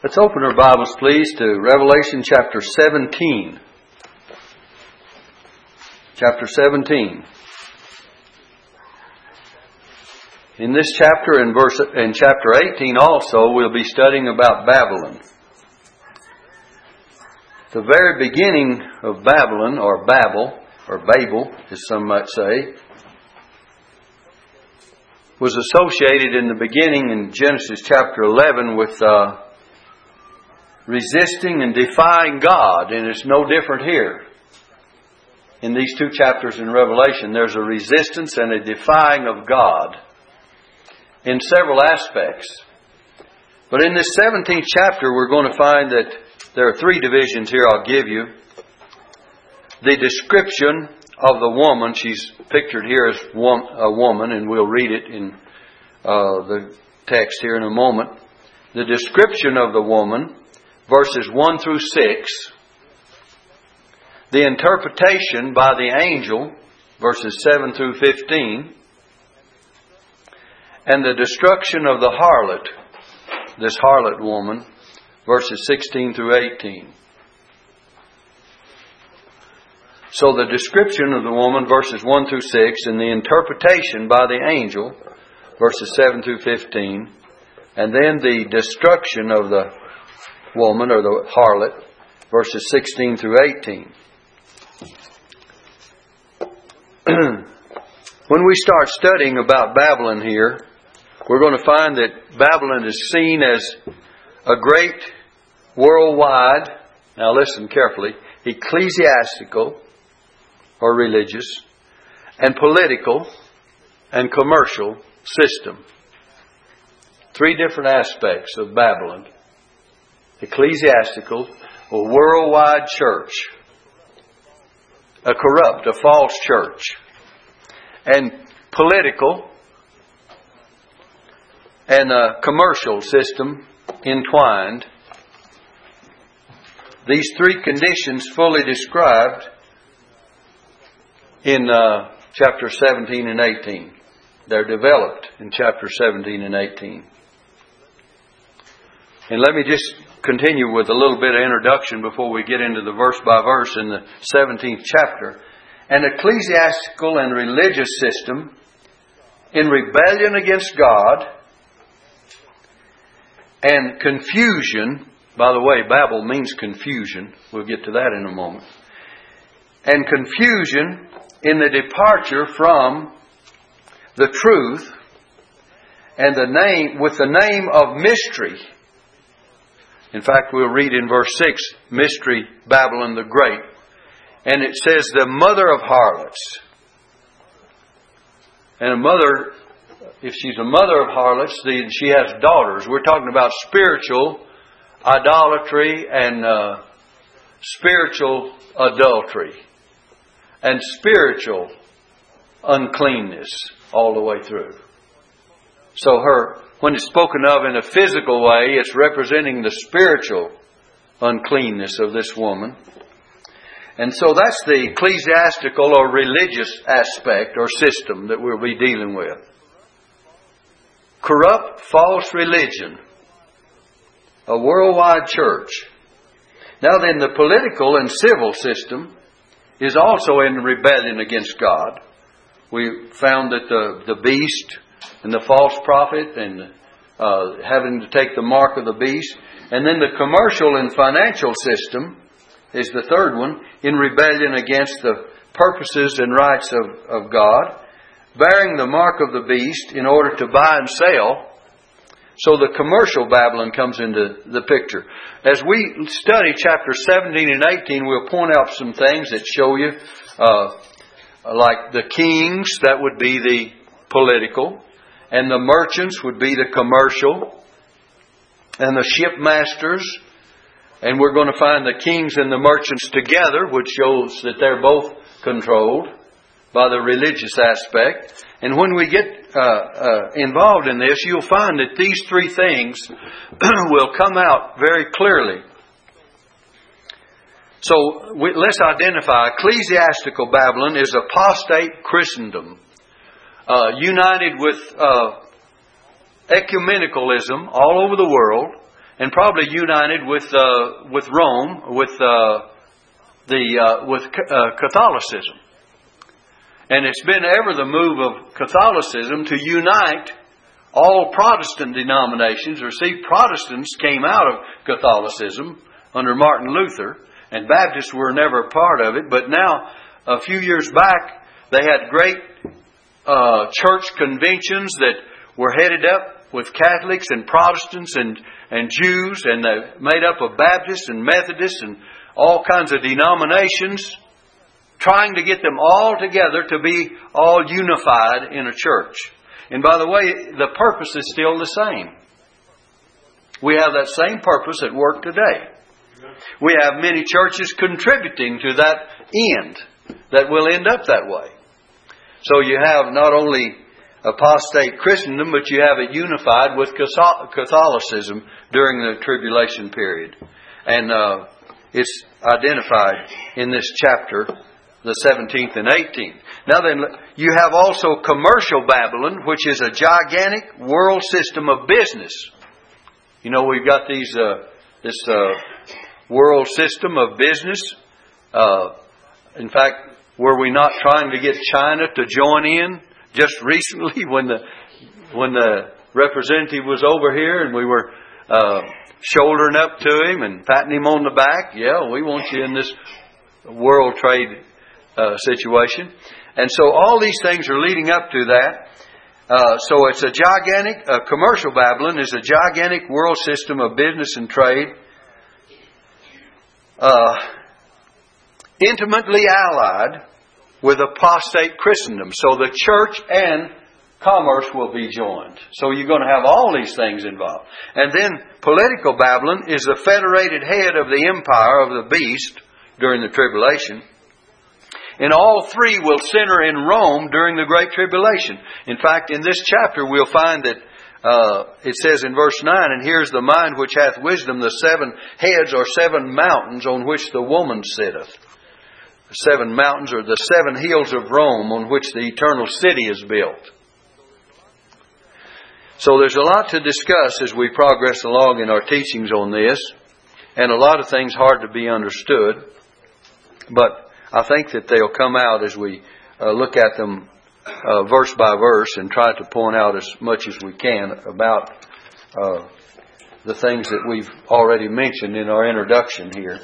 Let's open our Bibles, please, to Revelation chapter 17. Chapter 17. In this chapter, in verse, in chapter 18 also, we'll be studying about Babylon. The very beginning of Babylon, or Babel, or Babel, as some might say, was associated in the beginning in Genesis chapter 11 with uh, resisting and defying God, and it's no different here. In these two chapters in Revelation, there's a resistance and a defying of God in several aspects. But in this 17th chapter, we're going to find that there are three divisions here I'll give you. The description of the woman, she's pictured here as a woman, and we'll read it in uh, the text here in a moment. The description of the woman, verses 1 through 6. The interpretation by the angel, verses 7 through 15. And the destruction of the harlot, this harlot woman, verses 16 through 18. So the description of the woman, verses 1 through 6, and the interpretation by the angel, verses 7 through 15, and then the destruction of the woman or the harlot, verses 16 through 18. when we start studying about Babylon here, we're going to find that Babylon is seen as a great worldwide, now listen carefully, ecclesiastical or religious, and political and commercial system. Three different aspects of Babylon ecclesiastical, a worldwide church, a corrupt, a false church, and political and a commercial system entwined. These three conditions fully described in uh, chapter 17 and 18. They're developed in chapter 17 and 18. And let me just continue with a little bit of introduction before we get into the verse by verse in the 17th chapter. An ecclesiastical and religious system in rebellion against God and confusion. By the way, Babel means confusion. We'll get to that in a moment. And confusion in the departure from the truth and the name with the name of mystery in fact, we'll read in verse 6, Mystery Babylon the Great. And it says, the mother of harlots. And a mother, if she's a mother of harlots, then she has daughters. We're talking about spiritual idolatry and uh, spiritual adultery and spiritual uncleanness all the way through. So her when it's spoken of in a physical way, it's representing the spiritual uncleanness of this woman. And so that's the ecclesiastical or religious aspect or system that we'll be dealing with. Corrupt, false religion. A worldwide church. Now then, the political and civil system is also in rebellion against God. We found that the, the beast and the false prophet and uh, having to take the mark of the beast. And then the commercial and financial system is the third one in rebellion against the purposes and rights of, of God, bearing the mark of the beast in order to buy and sell. So the commercial Babylon comes into the picture. As we study chapter 17 and 18, we'll point out some things that show you, uh, like the kings, that would be the political and the merchants would be the commercial, and the shipmasters, and we're going to find the kings and the merchants together, which shows that they're both controlled by the religious aspect. And when we get uh, uh, involved in this, you'll find that these three things will come out very clearly. So we, let's identify ecclesiastical Babylon is apostate Christendom uh, united with uh, ecumenicalism all over the world, and probably united with uh, with Rome, with uh, the uh, with uh, Catholicism. And it's been ever the move of Catholicism to unite all Protestant denominations, or see, Protestants came out of Catholicism under Martin Luther, and Baptists were never a part of it. But now, a few years back, they had great uh, church conventions that were headed up with Catholics and Protestants and, and Jews, and they made up of Baptists and Methodists and all kinds of denominations, trying to get them all together to be all unified in a church. And by the way, the purpose is still the same. We have that same purpose at work today. We have many churches contributing to that end that will end up that way. So you have not only apostate Christendom, but you have it unified with Catholicism during the tribulation period. And uh, it's identified in this chapter, the 17th and 18th. Now then, you have also commercial Babylon, which is a gigantic world system of business. You know, we've got these, uh, this uh, world system of business. Uh, in fact, were we not trying to get China to join in just recently when the when the representative was over here and we were uh, shouldering up to him and patting him on the back? Yeah, we want you in this world trade uh, situation. And so all these things are leading up to that. Uh, so it's a gigantic, uh, commercial Babylon is a gigantic world system of business and trade, uh, intimately allied with apostate Christendom. So the church and commerce will be joined. So you're going to have all these things involved. And then political Babylon is the federated head of the empire of the beast during the tribulation. And all three will center in Rome during the Great Tribulation. In fact, in this chapter, we'll find that uh, it says in verse 9, And here's the mind which hath wisdom, the seven heads are seven mountains on which the woman sitteth. Seven mountains are the seven hills of Rome on which the eternal city is built. So there's a lot to discuss as we progress along in our teachings on this, and a lot of things hard to be understood. But I think that they'll come out as we uh, look at them uh, verse by verse and try to point out as much as we can about uh, the things that we've already mentioned in our introduction here.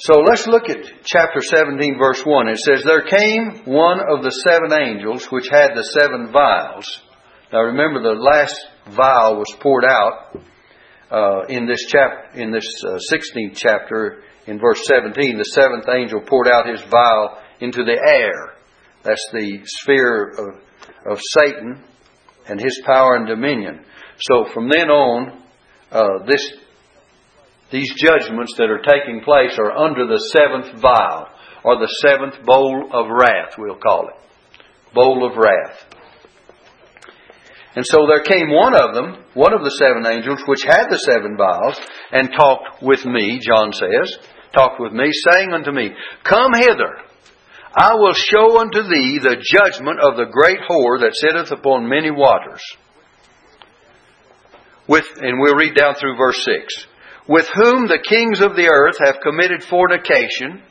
So let's look at chapter 17, verse 1. It says, There came one of the seven angels which had the seven vials. Now remember, the last vial was poured out uh, in this chap in this uh, 16th chapter in verse 17, the seventh angel poured out his vial into the air. That's the sphere of, of Satan and his power and dominion. So from then on, uh, this, these judgments that are taking place are under the seventh vial, or the seventh bowl of wrath, we'll call it. Bowl of wrath. And so there came one of them, one of the seven angels, which had the seven vials, and talked with me, John says, talked with me, saying unto me, Come hither. I will show unto thee the judgment of the great whore that sitteth upon many waters. With, and we'll read down through verse 6. With whom the kings of the earth have committed fornication.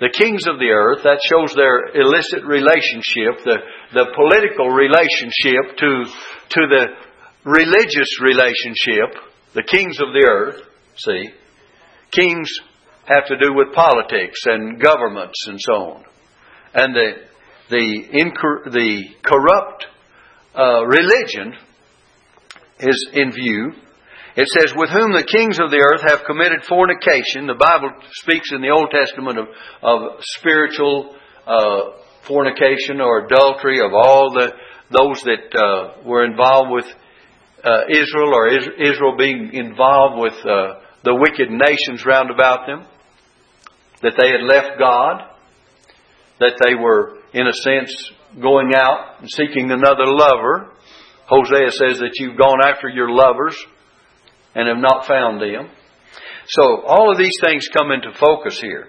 The kings of the earth, that shows their illicit relationship, the, the political relationship to, to the religious relationship, the kings of the earth, see. Kings have to do with politics and governments and so on. And the, the, incor- the corrupt uh, religion is in view. It says, With whom the kings of the earth have committed fornication. The Bible speaks in the Old Testament of, of spiritual uh, fornication or adultery of all the those that uh, were involved with uh, Israel or Israel being involved with uh, the wicked nations round about them that they had left God, that they were, in a sense, going out and seeking another lover. Hosea says that you've gone after your lovers and have not found them. So all of these things come into focus here.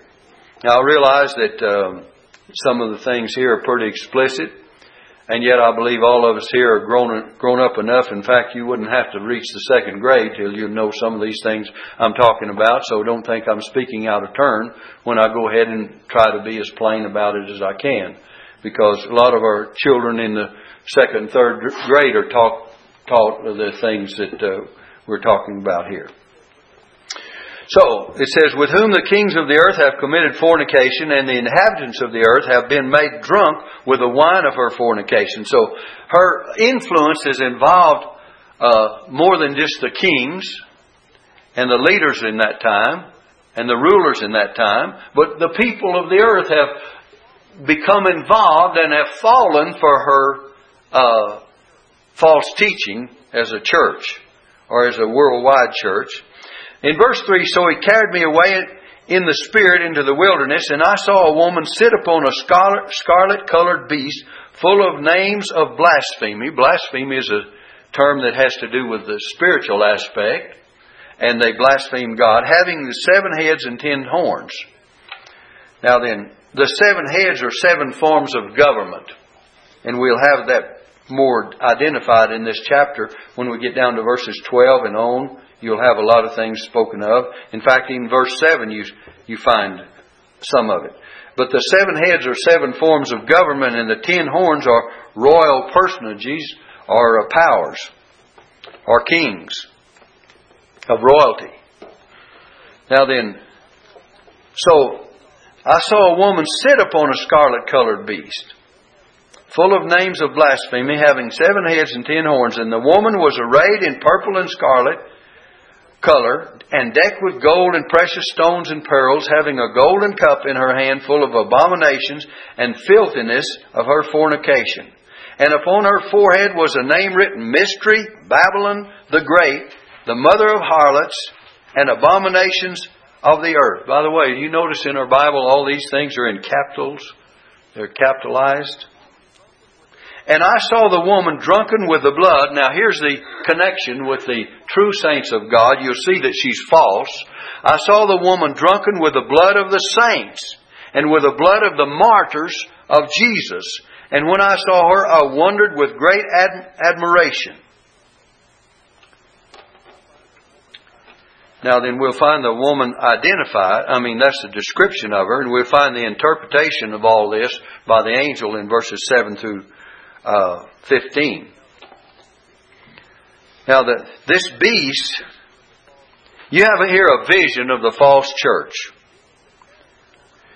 Now I realize that um, some of the things here are pretty explicit, And yet I believe all of us here are grown, grown up enough. In fact, you wouldn't have to reach the second grade till you know some of these things I'm talking about. So don't think I'm speaking out of turn when I go ahead and try to be as plain about it as I can. Because a lot of our children in the second third grade are taught, taught the things that uh, we're talking about here. So, it says, With whom the kings of the earth have committed fornication, and the inhabitants of the earth have been made drunk with the wine of her fornication. So, her influence has involved uh, more than just the kings and the leaders in that time and the rulers in that time, but the people of the earth have become involved and have fallen for her uh, false teaching as a church or as a worldwide church. In verse 3, so he carried me away in the spirit into the wilderness, and I saw a woman sit upon a scarlet colored beast full of names of blasphemy. Blasphemy is a term that has to do with the spiritual aspect, and they blaspheme God, having the seven heads and ten horns. Now then, the seven heads are seven forms of government, and we'll have that more identified in this chapter when we get down to verses 12 and on you'll have a lot of things spoken of. In fact, in verse 7, you, you find some of it. But the seven heads are seven forms of government, and the ten horns are royal personages or powers or kings of royalty. Now then, so I saw a woman sit upon a scarlet colored beast, full of names of blasphemy, having seven heads and ten horns, and the woman was arrayed in purple and scarlet color, and decked with gold and precious stones and pearls, having a golden cup in her hand full of abominations and filthiness of her fornication. And upon her forehead was a name written Mystery, Babylon the Great, the mother of harlots and abominations of the earth. By the way, you notice in our Bible all these things are in capitals? They're capitalized. And I saw the woman drunken with the blood. Now here's the connection with the true saints of God. You'll see that she's false. I saw the woman drunken with the blood of the saints and with the blood of the martyrs of Jesus. And when I saw her, I wondered with great ad- admiration. Now then we'll find the woman identified. I mean, that's the description of her, and we'll find the interpretation of all this by the angel in verses 7 through uh, 15. Now, the, this beast, you have here a vision of the false church.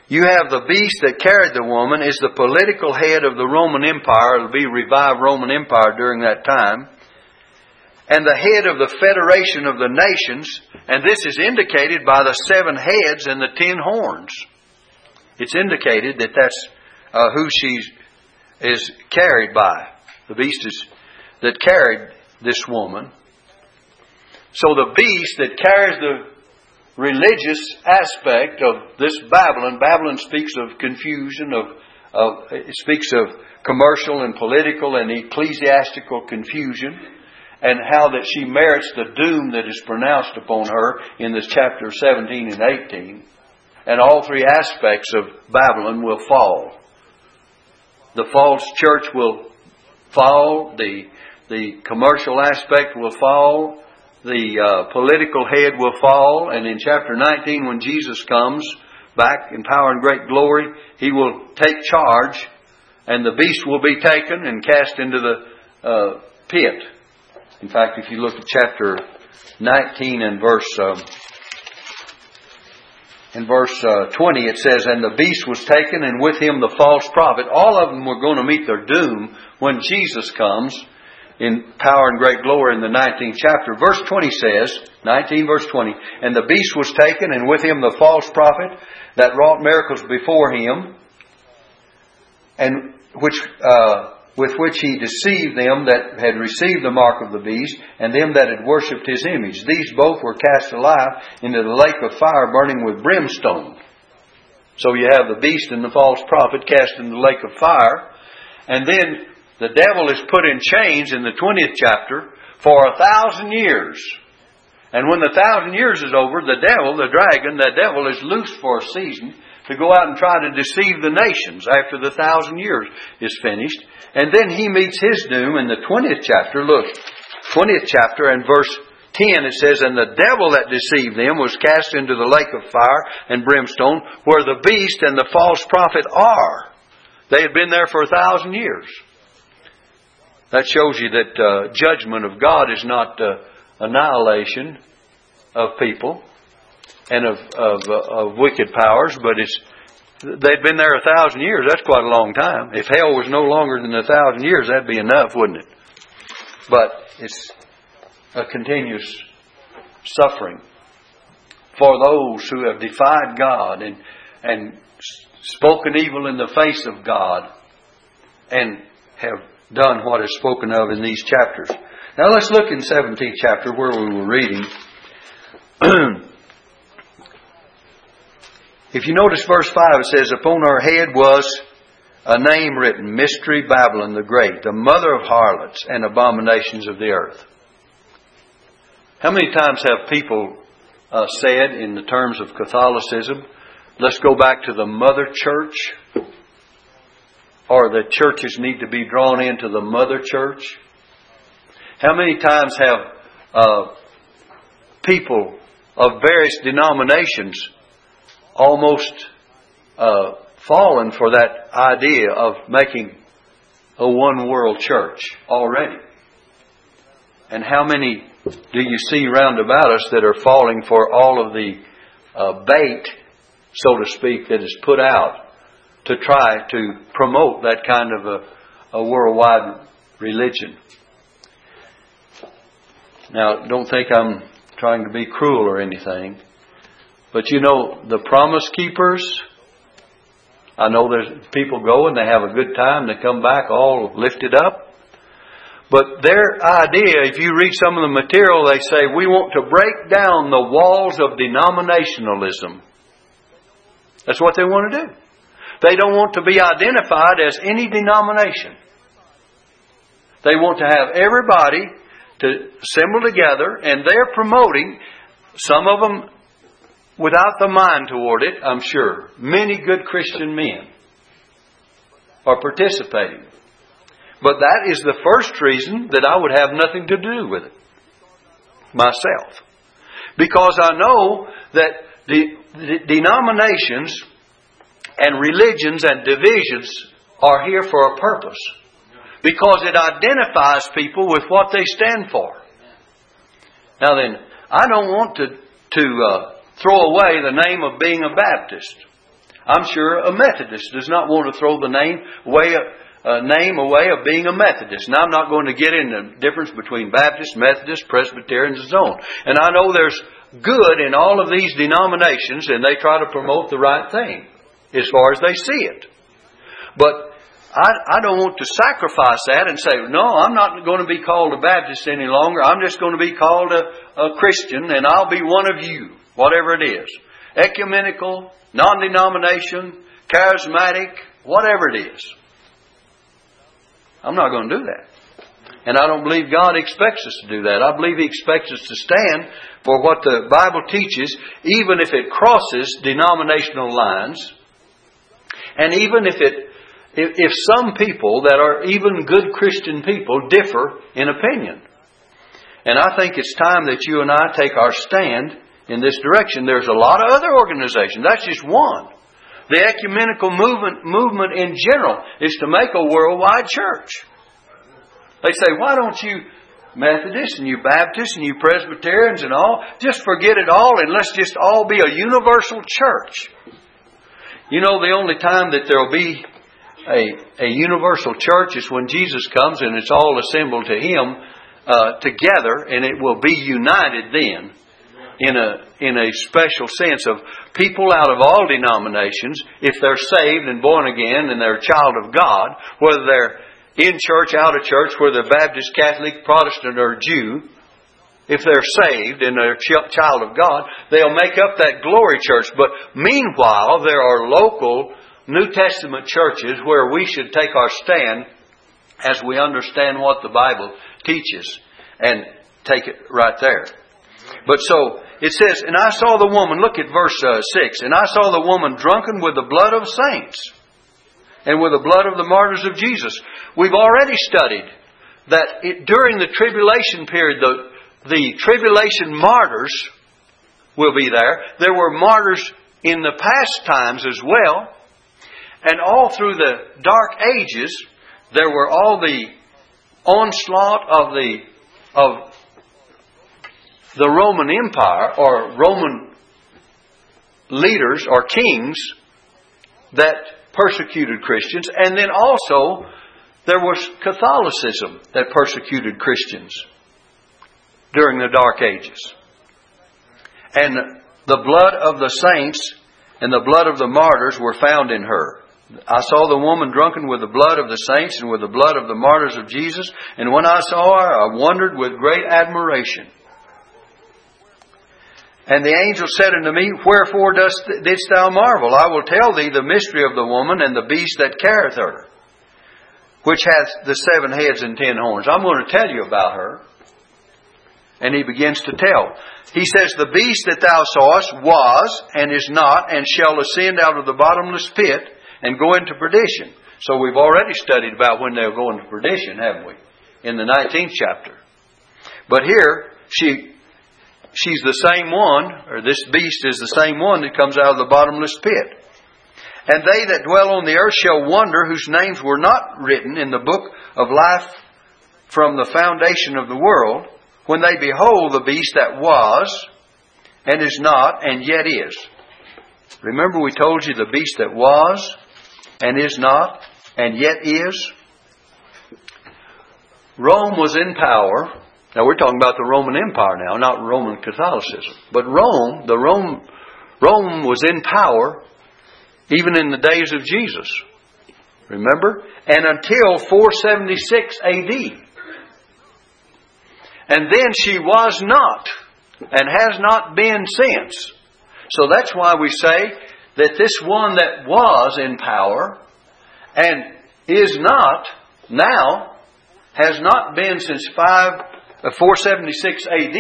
You have the beast that carried the woman is the political head of the Roman Empire. It'll be revived Roman Empire during that time. And the head of the Federation of the Nations, and this is indicated by the seven heads and the ten horns. It's indicated that that's uh, who she's is carried by. The beast is that carried this woman. So the beast that carries the religious aspect of this Babylon, Babylon speaks of confusion, of, of it speaks of commercial and political and ecclesiastical confusion, and how that she merits the doom that is pronounced upon her in this chapter 17 and 18. And all three aspects of Babylon will fall the false church will fall, the, the commercial aspect will fall, the uh, political head will fall, and in chapter 19, when Jesus comes back in power and great glory, he will take charge, and the beast will be taken and cast into the uh, pit. In fact, if you look at chapter 19 and verse uh, in verse uh, 20 it says, And the beast was taken, and with him the false prophet. All of them were going to meet their doom when Jesus comes in power and great glory in the 19th chapter. Verse 20 says, 19 verse 20, And the beast was taken, and with him the false prophet that wrought miracles before him, and which uh, with which he deceived them that had received the mark of the beast, and them that had worshipped his image. These both were cast alive into the lake of fire burning with brimstone. So you have the beast and the false prophet cast into the lake of fire. And then the devil is put in chains in the 20th chapter for a thousand years. And when the thousand years is over, the devil, the dragon, the devil is loosed for a season to go out and try to deceive the nations after the thousand years is finished. And then he meets his doom in the 20th chapter. Look, 20th chapter and verse 10 it says, And the devil that deceived them was cast into the lake of fire and brimstone, where the beast and the false prophet are. They had been there for a thousand years. That shows you that uh, judgment of God is not uh, annihilation of people and of, of, uh, of wicked powers, but it's they'd been there a thousand years. That's quite a long time. If hell was no longer than a thousand years, that'd be enough, wouldn't it? But it's a continuous suffering for those who have defied God and and spoken evil in the face of God and have done what is spoken of in these chapters. Now let's look in 17th chapter where we were reading. if you notice verse 5, it says, Upon her head was a name written, Mystery Babylon the Great, the mother of harlots and abominations of the earth. How many times have people uh, said in the terms of Catholicism, let's go back to the mother church? Or the churches need to be drawn into the mother church? How many times have uh, people of various denominations almost uh, fallen for that idea of making a one world church already? And how many do you see round about us that are falling for all of the uh, bait, so to speak, that is put out to try to promote that kind of a, a worldwide religion? Now, don't think I'm trying to be cruel or anything, but you know, the promise keepers, I know there's people go and they have a good time, they come back all lifted up. But their idea, if you read some of the material, they say, we want to break down the walls of denominationalism. That's what they want to do. They don't want to be identified as any denomination. They want to have everybody to assemble together, and they're promoting, some of them without the mind toward it, I'm sure. Many good Christian men are participating. But that is the first reason that I would have nothing to do with it myself. Because I know that the, the denominations and religions and divisions are here for a purpose because it identifies people with what they stand for. Now then, I don't want to, to uh, throw away the name of being a Baptist. I'm sure a Methodist does not want to throw the name away, uh, name away of being a Methodist. And I'm not going to get into the difference between Baptist, Methodist, Presbyterians, and so on. And I know there's good in all of these denominations, and they try to promote the right thing as far as they see it. But I, I don't want to sacrifice that and say, no, I'm not going to be called a Baptist any longer. I'm just going to be called a, a Christian and I'll be one of you, whatever it is. Ecumenical, non-denomination, charismatic, whatever it is. I'm not going to do that. And I don't believe God expects us to do that. I believe He expects us to stand for what the Bible teaches, even if it crosses denominational lines, and even if it if some people that are even good Christian people differ in opinion. And I think it's time that you and I take our stand in this direction. There's a lot of other organizations. That's just one. The ecumenical movement, movement in general is to make a worldwide church. They say, why don't you Methodists and you Baptists and you Presbyterians and all, just forget it all and let's just all be a universal church. You know, the only time that there'll be a, a universal church is when Jesus comes and it's all assembled to Him uh, together, and it will be united then in a in a special sense of people out of all denominations, if they're saved and born again and they're a child of God, whether they're in church, out of church, whether Baptist, Catholic, Protestant, or Jew, if they're saved and they're a child of God, they'll make up that glory church. But meanwhile, there are local New Testament churches where we should take our stand as we understand what the Bible teaches and take it right there. But so, it says, And I saw the woman, look at verse uh, 6, and I saw the woman drunken with the blood of saints and with the blood of the martyrs of Jesus. We've already studied that it, during the tribulation period, the, the tribulation martyrs will be there. There were martyrs in the past times as well. And all through the dark ages, there were all the onslaught of the, of the Roman Empire or Roman leaders or kings that persecuted Christians. And then also, there was Catholicism that persecuted Christians during the Dark Ages. And the blood of the saints and the blood of the martyrs were found in her. I saw the woman drunken with the blood of the saints and with the blood of the martyrs of Jesus. And when I saw her, I wondered with great admiration. And the angel said unto me, Wherefore dost, didst thou marvel? I will tell thee the mystery of the woman and the beast that carrieth her, which hath the seven heads and ten horns. I'm going to tell you about her. And he begins to tell. He says, The beast that thou sawest was and is not and shall ascend out of the bottomless pit and go into perdition. So we've already studied about when they'll go into perdition, haven't we? In the 19th chapter. But here, she she's the same one, or this beast is the same one that comes out of the bottomless pit. And they that dwell on the earth shall wonder whose names were not written in the book of life from the foundation of the world, when they behold the beast that was, and is not, and yet is. Remember, we told you the beast that was, and is not, and yet is. Rome was in power now we're talking about the Roman Empire now, not Roman Catholicism. But Rome, the Rome, Rome was in power even in the days of Jesus. Remember? And until 476 AD. And then she was not, and has not been since. So that's why we say that this one that was in power and is not now has not been since 5 Uh, 476 AD,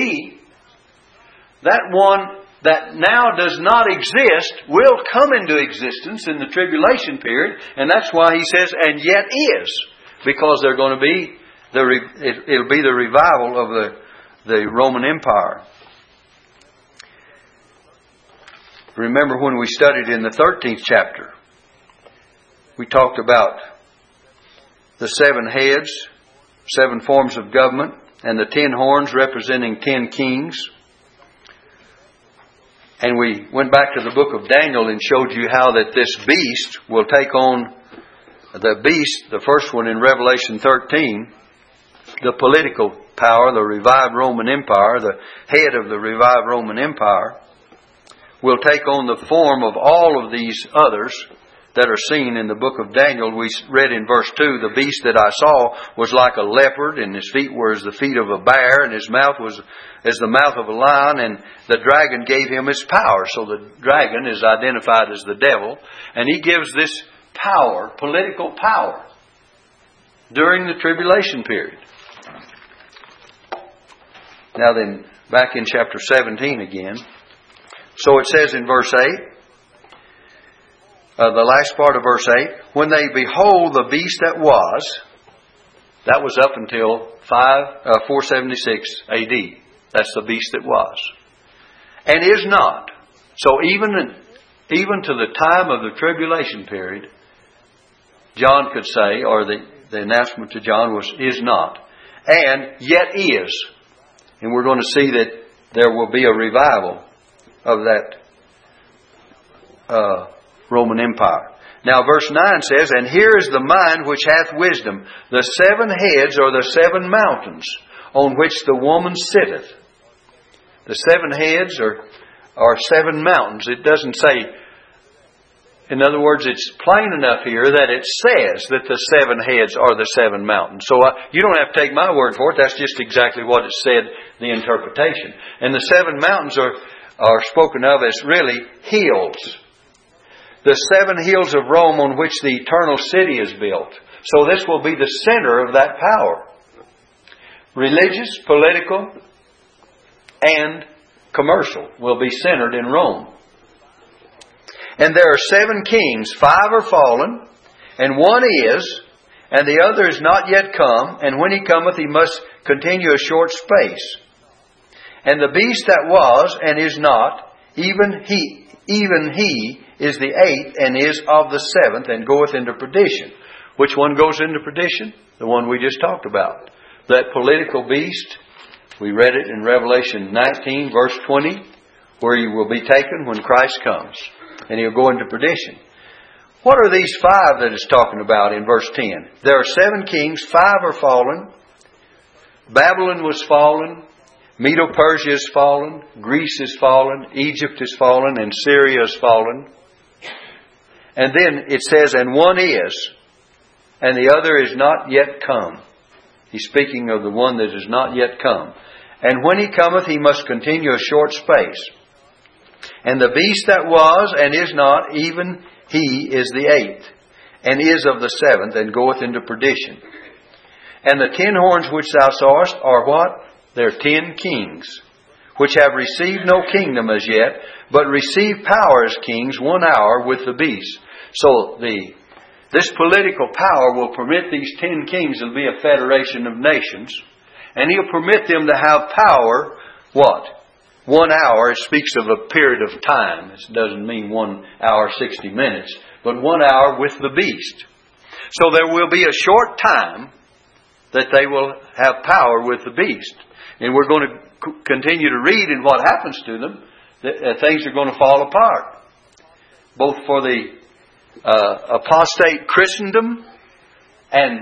that one that now does not exist will come into existence in the tribulation period, and that's why he says, and yet is, because they're going to be the it'll be the revival of the the Roman Empire. Remember when we studied in the 13th chapter, we talked about the seven heads, seven forms of government, and the ten horns representing ten kings. And we went back to the book of Daniel and showed you how that this beast will take on the beast, the first one in Revelation 13, the political power, the revived Roman Empire, the head of the revived Roman Empire, will take on the form of all of these others that are seen in the book of Daniel. We read in verse 2, the beast that I saw was like a leopard, and his feet were as the feet of a bear, and his mouth was as the mouth of a lion, and the dragon gave him his power. So the dragon is identified as the devil, and he gives this power, political power, during the tribulation period. Now then, back in chapter 17 again. So it says in verse 8, uh, the last part of verse 8, when they behold the beast that was, that was up until 5, uh, 476 AD. That's the beast that was. And is not. So even, even to the time of the tribulation period, John could say, or the, the announcement to John was, is not. And yet is. And we're going to see that there will be a revival of that uh, Roman Empire. Now, verse 9 says, And here is the mind which hath wisdom. The seven heads are the seven mountains on which the woman sitteth. The seven heads are, are seven mountains. It doesn't say, in other words, it's plain enough here that it says that the seven heads are the seven mountains. So uh, you don't have to take my word for it. That's just exactly what it said, the interpretation. And the seven mountains are, are spoken of as really hills the seven hills of Rome on which the eternal city is built. So this will be the center of that power. Religious, political, and commercial will be centered in Rome. And there are seven kings, five are fallen, and one is, and the other is not yet come, and when he cometh he must continue a short space. And the beast that was and is not, even he, even he is the eighth and is of the seventh and goeth into perdition. Which one goes into perdition? The one we just talked about. That political beast, we read it in Revelation 19 verse 20, where he will be taken when Christ comes. And he'll go into perdition. What are these five that it's talking about in verse 10? There are seven kings, five are fallen. Babylon was fallen, Medo Persia is fallen, Greece is fallen, Egypt is fallen, and Syria is fallen. And then it says, and one is, and the other is not yet come. He's speaking of the one that is not yet come. And when he cometh, he must continue a short space. And the beast that was and is not, even he is the eighth, and is of the seventh, and goeth into perdition. And the ten horns which thou sawest are what? They're ten kings, which have received no kingdom as yet, but receive power as kings one hour with the beast. So the this political power will permit these ten kings to be a federation of nations, and he'll permit them to have power, what? One hour, it speaks of a period of time. It doesn't mean one hour, 60 minutes, but one hour with the beast. So there will be a short time that they will have power with the beast. And we're going to continue to read in what happens to them, that uh, things are going to fall apart. Both for the uh, apostate Christendom and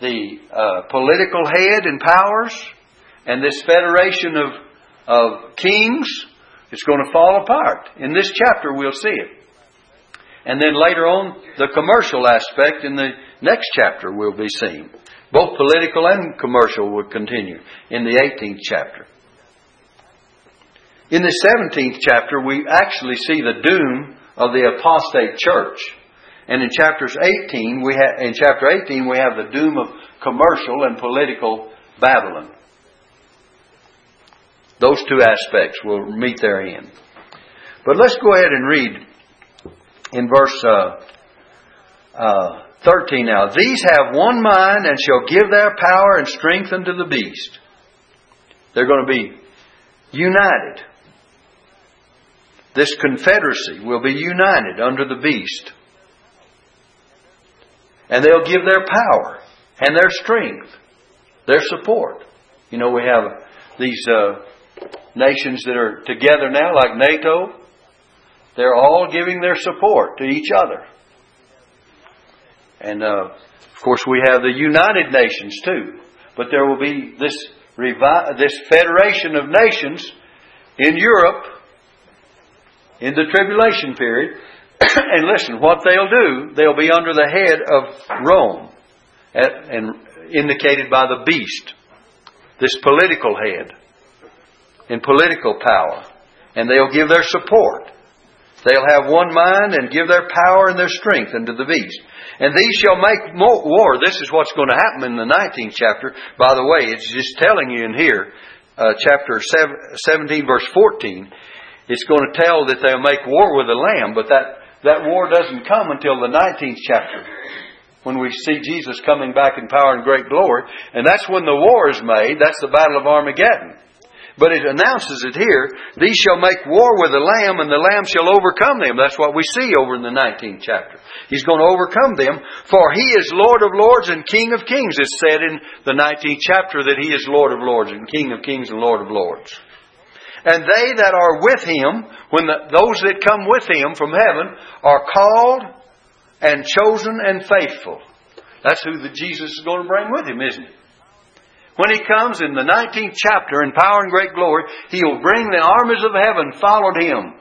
the uh, political head and powers and this federation of, of kings, it's going to fall apart. In this chapter, we'll see it. And then later on, the commercial aspect in the next chapter will be seen. Both political and commercial would continue in the 18th chapter. In the 17th chapter, we actually see the doom of the apostate church. And in chapters 18, we ha- in chapter 18, we have the doom of commercial and political Babylon. Those two aspects will meet their end. But let's go ahead and read in verse uh, uh, 13 now. These have one mind and shall give their power and strength unto the beast. They're going to be united. This confederacy will be united under the beast. And they'll give their power and their strength, their support. You know, we have these uh, nations that are together now, like NATO. They're all giving their support to each other. And uh, of course, we have the United Nations too. But there will be this revi- this federation of nations in Europe in the tribulation period. and listen, what they'll do, they'll be under the head of Rome, at, and indicated by the beast, this political head, in political power, and they'll give their support. They'll have one mind and give their power and their strength unto the beast. And these shall make war. This is what's going to happen in the 19th chapter. By the way, it's just telling you in here, uh, chapter 17, verse 14, it's going to tell that they'll make war with the Lamb, but that, that war doesn't come until the 19th chapter when we see Jesus coming back in power and great glory. And that's when the war is made. That's the Battle of Armageddon. But it announces it here, these shall make war with the Lamb, and the Lamb shall overcome them. That's what we see over in the 19th chapter. He's going to overcome them, for He is Lord of lords and King of kings. It's said in the 19th chapter that He is Lord of lords and King of kings and Lord of lords. And they that are with Him, when the, those that come with Him from heaven, are called and chosen and faithful. That's who the Jesus is going to bring with Him, isn't it? When he comes in the 19th chapter in power and great glory, he will bring the armies of heaven followed him.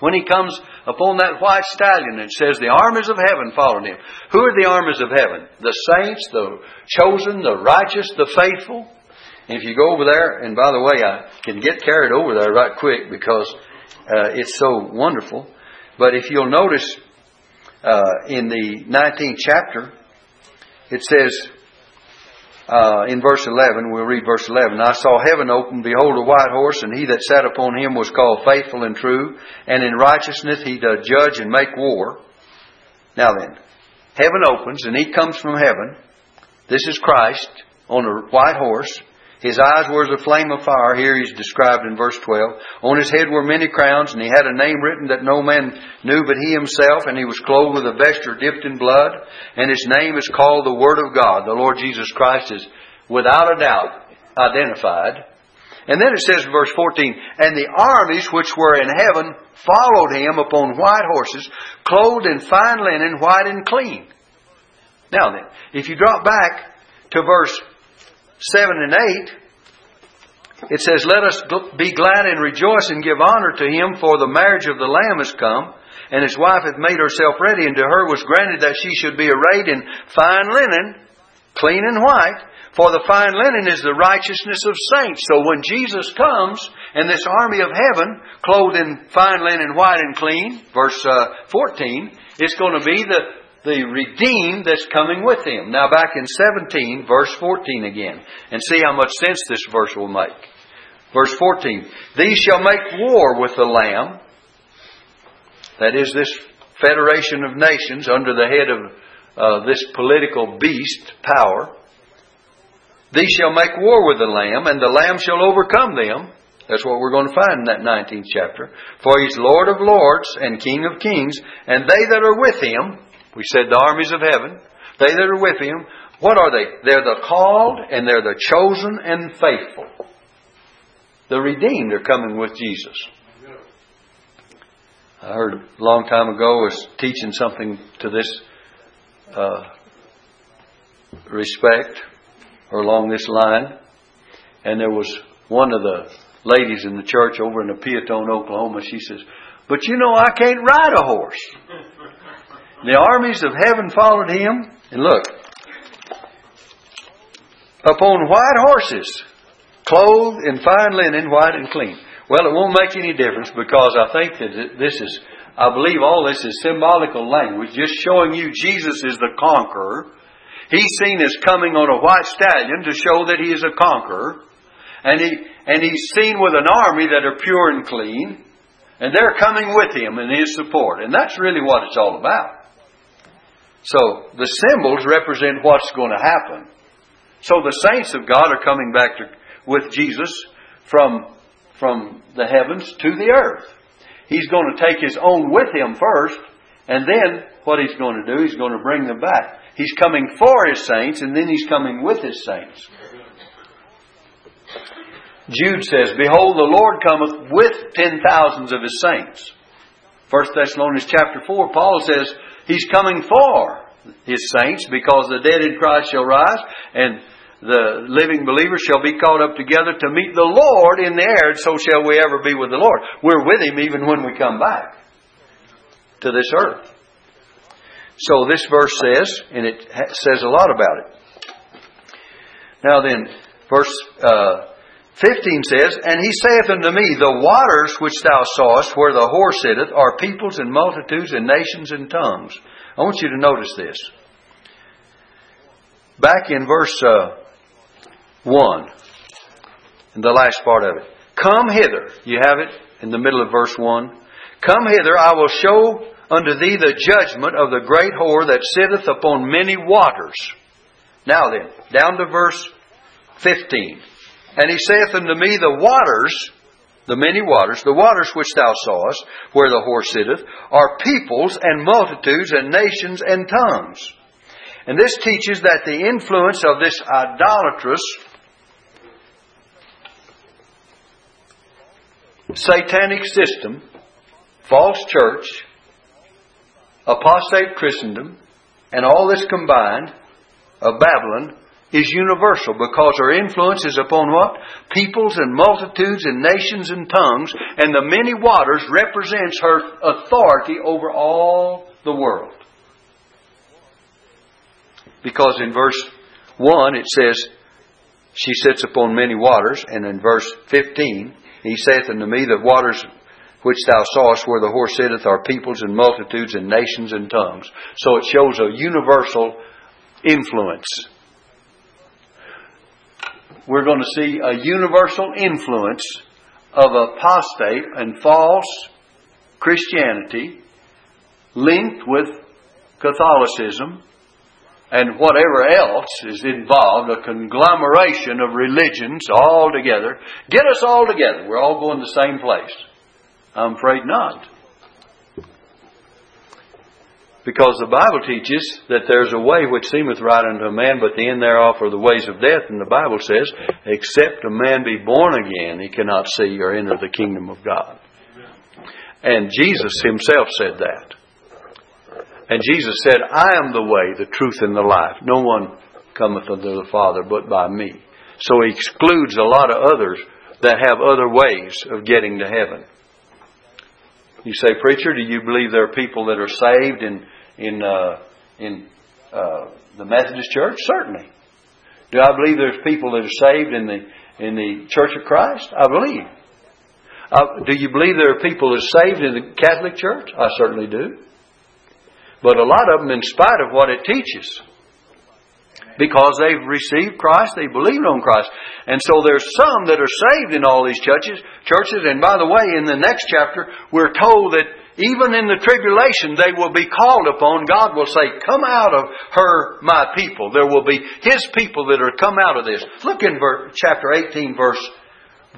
When he comes upon that white stallion, and says the armies of heaven followed him. Who are the armies of heaven? The saints, the chosen, the righteous, the faithful. And if you go over there, and by the way, I can get carried over there right quick because uh, it's so wonderful. But if you'll notice uh, in the 19th chapter, it says, uh, in verse 11, we'll read verse 11. I saw heaven open, behold a white horse, and he that sat upon him was called faithful and true, and in righteousness he doth judge and make war. Now then, heaven opens, and he comes from heaven. This is Christ on a white horse. His eyes were as a flame of fire. Here he's described in verse 12. On his head were many crowns, and he had a name written that no man knew but he himself, and he was clothed with a vesture dipped in blood, and his name is called the Word of God. The Lord Jesus Christ is without a doubt identified. And then it says in verse 14, And the armies which were in heaven followed him upon white horses, clothed in fine linen, white and clean. Now then, if you drop back to verse 7 and 8, it says, Let us be glad and rejoice and give honor to him, for the marriage of the Lamb is come, and his wife hath made herself ready, and to her was granted that she should be arrayed in fine linen, clean and white. For the fine linen is the righteousness of saints. So when Jesus comes, and this army of heaven, clothed in fine linen, white and clean, verse uh, 14, it's going to be the the redeemed that's coming with him. Now back in 17, verse 14 again, and see how much sense this verse will make. Verse 14, These shall make war with the Lamb, that is this federation of nations under the head of uh, this political beast power. These shall make war with the Lamb, and the Lamb shall overcome them. That's what we're going to find in that 19th chapter. For he's Lord of lords and King of kings, and they that are with him, we said the armies of heaven, they that are with him, what are they? They're the called and they're the chosen and faithful. The redeemed are coming with Jesus. I heard a long time ago was teaching something to this uh, respect or along this line, and there was one of the ladies in the church over in the Peotone, Oklahoma. She says, "But you know, I can't ride a horse." The armies of heaven followed him, and look, upon white horses, clothed in fine linen, white and clean. Well, it won't make any difference because I think that this is, I believe all this is symbolical language, just showing you Jesus is the conqueror. He's seen as coming on a white stallion to show that he is a conqueror. And he, and he's seen with an army that are pure and clean. And they're coming with him in his support. And that's really what it's all about. So the symbols represent what's going to happen. So the saints of God are coming back to, with Jesus from, from the heavens to the earth. He's going to take his own with him first, and then what he's going to do, he's going to bring them back. He's coming for his saints, and then he's coming with his saints. Jude says, Behold, the Lord cometh with ten thousands of his saints. 1 Thessalonians chapter 4, Paul says, He's coming for His saints because the dead in Christ shall rise and the living believers shall be caught up together to meet the Lord in the air, and so shall we ever be with the Lord. We're with Him even when we come back to this earth. So this verse says, and it says a lot about it. Now then, verse uh, 15 says, And he saith unto me, The waters which thou sawest, where the whore sitteth, are peoples and multitudes and nations and tongues. I want you to notice this. Back in verse uh, 1, in the last part of it. Come hither. You have it in the middle of verse 1. Come hither, I will show unto thee the judgment of the great whore that sitteth upon many waters. Now then, down to verse 15. And he saith unto me, The waters, the many waters, the waters which thou sawest, where the horse sitteth, are peoples and multitudes and nations and tongues. And this teaches that the influence of this idolatrous, satanic system, false church, apostate Christendom, and all this combined of Babylon is universal because her influence is upon what? Peoples and multitudes and nations and tongues, and the many waters represents her authority over all the world. Because in verse 1 it says, She sits upon many waters, and in verse 15, He saith unto me, The waters which thou sawest where the horse sitteth are peoples and multitudes and nations and tongues. So it shows a universal influence we're going to see a universal influence of apostate and false Christianity linked with Catholicism and whatever else is involved, a conglomeration of religions all together. Get us all together. We're all going to the same place. I'm afraid not. Because the Bible teaches that there's a way which seemeth right unto a man, but the end thereof are the ways of death. And the Bible says, except a man be born again, he cannot see or enter the kingdom of God. And Jesus himself said that. And Jesus said, I am the way, the truth, and the life. No one cometh unto the Father but by me. So he excludes a lot of others that have other ways of getting to heaven. You say, preacher, do you believe there are people that are saved in in uh, in uh, the Methodist Church? Certainly. Do I believe there's people that are saved in the in the Church of Christ? I believe. Uh, do you believe there are people that are saved in the Catholic Church? I certainly do. But a lot of them, in spite of what it teaches, because they've received Christ, they believed on Christ. And so there's some that are saved in all these churches, churches. And by the way, in the next chapter, we're told that even in the tribulation, they will be called upon. God will say, come out of her, my people. There will be His people that are come out of this. Look in verse, chapter 18, verse,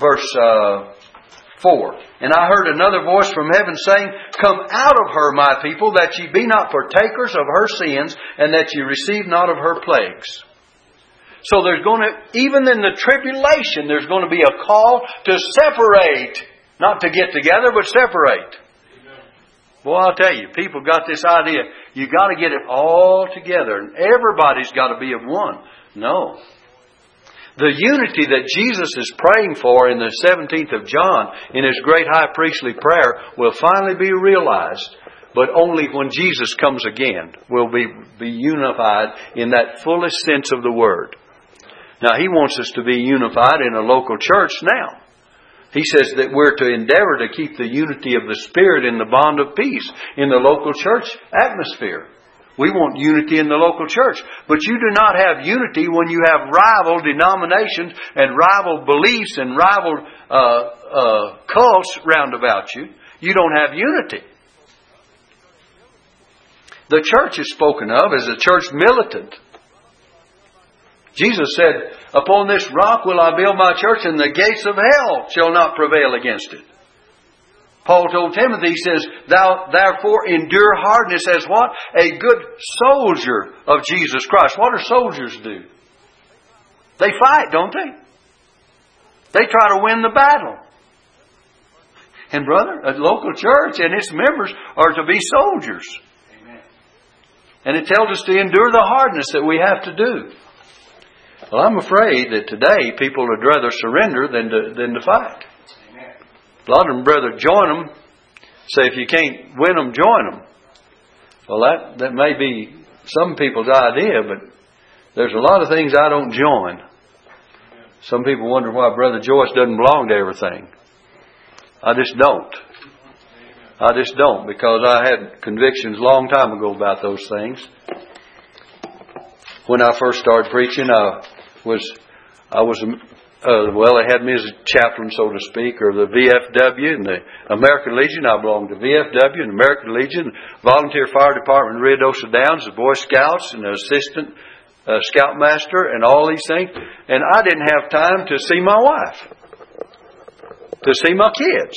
verse, uh, 4. And I heard another voice from heaven saying, Come out of her, my people, that ye be not partakers of her sins, and that ye receive not of her plagues. So there's going to, even in the tribulation, there's going to be a call to separate. Not to get together, but separate. Well, I'll tell you, people got this idea. You got to get it all together, and everybody's got to be of one. No. The unity that Jesus is praying for in the 17th of John in his great high priestly prayer will finally be realized, but only when Jesus comes again will be, be unified in that fullest sense of the word. Now, he wants us to be unified in a local church now. He says that we're to endeavor to keep the unity of the Spirit in the bond of peace in the local church atmosphere. We want unity in the local church. But you do not have unity when you have rival denominations and rival beliefs and rival uh, uh, cults round about you. You don't have unity. The church is spoken of as a church militant. Jesus said, Upon this rock will I build my church, and the gates of hell shall not prevail against it. Paul told Timothy, he says, Thou therefore endure hardness as what? A good soldier of Jesus Christ. What do soldiers do? They fight, don't they? They try to win the battle. And brother, a local church and its members are to be soldiers. Amen. And it tells us to endure the hardness that we have to do. Well, I'm afraid that today people would rather surrender than to, than to fight. A lot of them brother join them. Say if you can't win them, join them. Well, that that may be some people's idea, but there's a lot of things I don't join. Some people wonder why Brother Joyce doesn't belong to everything. I just don't. I just don't because I had convictions a long time ago about those things. When I first started preaching, I was I was uh, well, they had me as a chaplain, so to speak, or the VFW and the American Legion. I belonged to VFW and American Legion, Volunteer Fire Department in Rio Dosa Downs, the Boy Scouts, and the Assistant uh, Scoutmaster, and all these things. And I didn't have time to see my wife, to see my kids.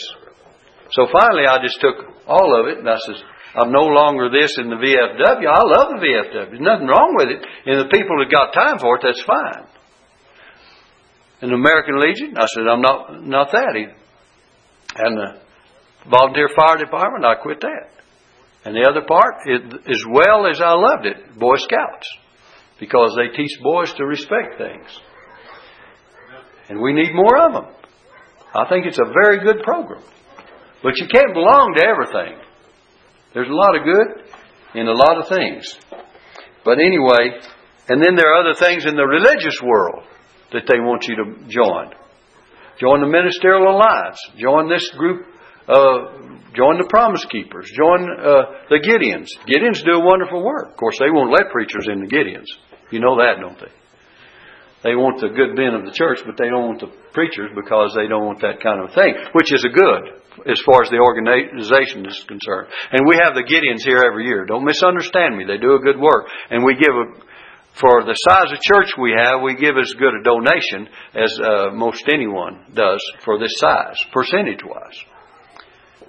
So finally, I just took all of it, and I says, I'm no longer this in the VFW. I love the VFW. There's nothing wrong with it. And the people that got time for it, that's fine in the American Legion? I said, I'm not, not that either. And the volunteer fire department, I quit that. And the other part, is, as well as I loved it, Boy Scouts, because they teach boys to respect things. And we need more of them. I think it's a very good program. But you can't belong to everything. There's a lot of good in a lot of things. But anyway, and then there are other things in the religious world that they want you to join. Join the Ministerial Alliance. Join this group. Uh, join the Promise Keepers. Join uh, the Gideons. Gideons do a wonderful work. Of course, they won't let preachers in the Gideons. You know that, don't they? They want the good men of the church, but they don't want the preachers because they don't want that kind of thing, which is a good as far as the organization is concerned. And we have the Gideons here every year. Don't misunderstand me. They do a good work. And we give a, for the size of church we have, we give as good a donation as uh, most anyone does for this size, percentage wise.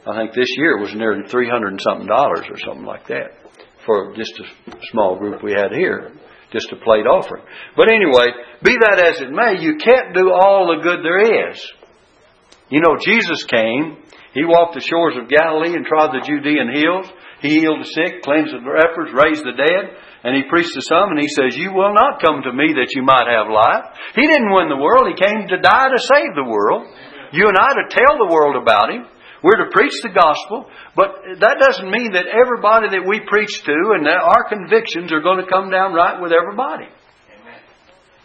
I think this year it was nearly 300 and something dollars or something like that for just a small group we had here just a plate offering. But anyway, be that as it may, you can't do all the good there is. You know, Jesus came, He walked the shores of Galilee and trod the Judean hills. He healed the sick, cleansed the lepers, raised the dead, and He preached to some, and He says, You will not come to me that you might have life. He didn't win the world, He came to die to save the world. You and I to tell the world about Him. We're to preach the gospel, but that doesn't mean that everybody that we preach to and our convictions are going to come down right with everybody.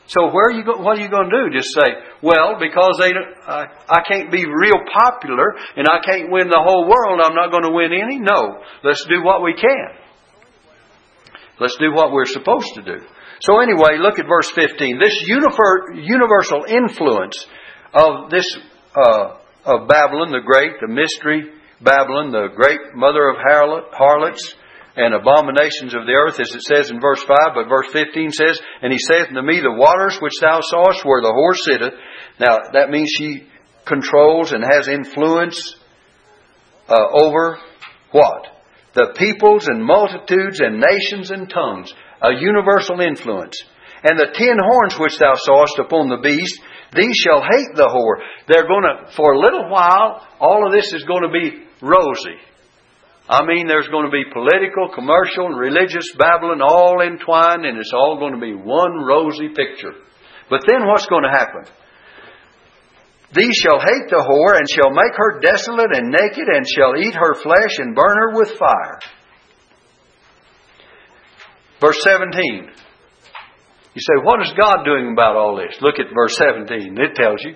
So where are you go, what are you going to do? Just say, well, because they, uh, I can't be real popular and I can't win the whole world, I'm not going to win any? No. Let's do what we can. Let's do what we're supposed to do. So anyway, look at verse 15. This universal influence of this uh, of Babylon the Great, the mystery Babylon, the great mother of harlots and abominations of the earth, as it says in verse 5, but verse 15 says, And he saith unto me, The waters which thou sawest where the whore sitteth. Now, that means she controls and has influence uh, over what? The peoples and multitudes and nations and tongues. A universal influence. And the ten horns which thou sawest upon the beast, these shall hate the whore. They're going to, for a little while, all of this is going to be rosy. I mean, there's going to be political, commercial, and religious Babylon all entwined, and it's all going to be one rosy picture. But then what's going to happen? These shall hate the whore, and shall make her desolate and naked, and shall eat her flesh and burn her with fire. Verse 17. You say, what is God doing about all this? Look at verse 17. It tells you.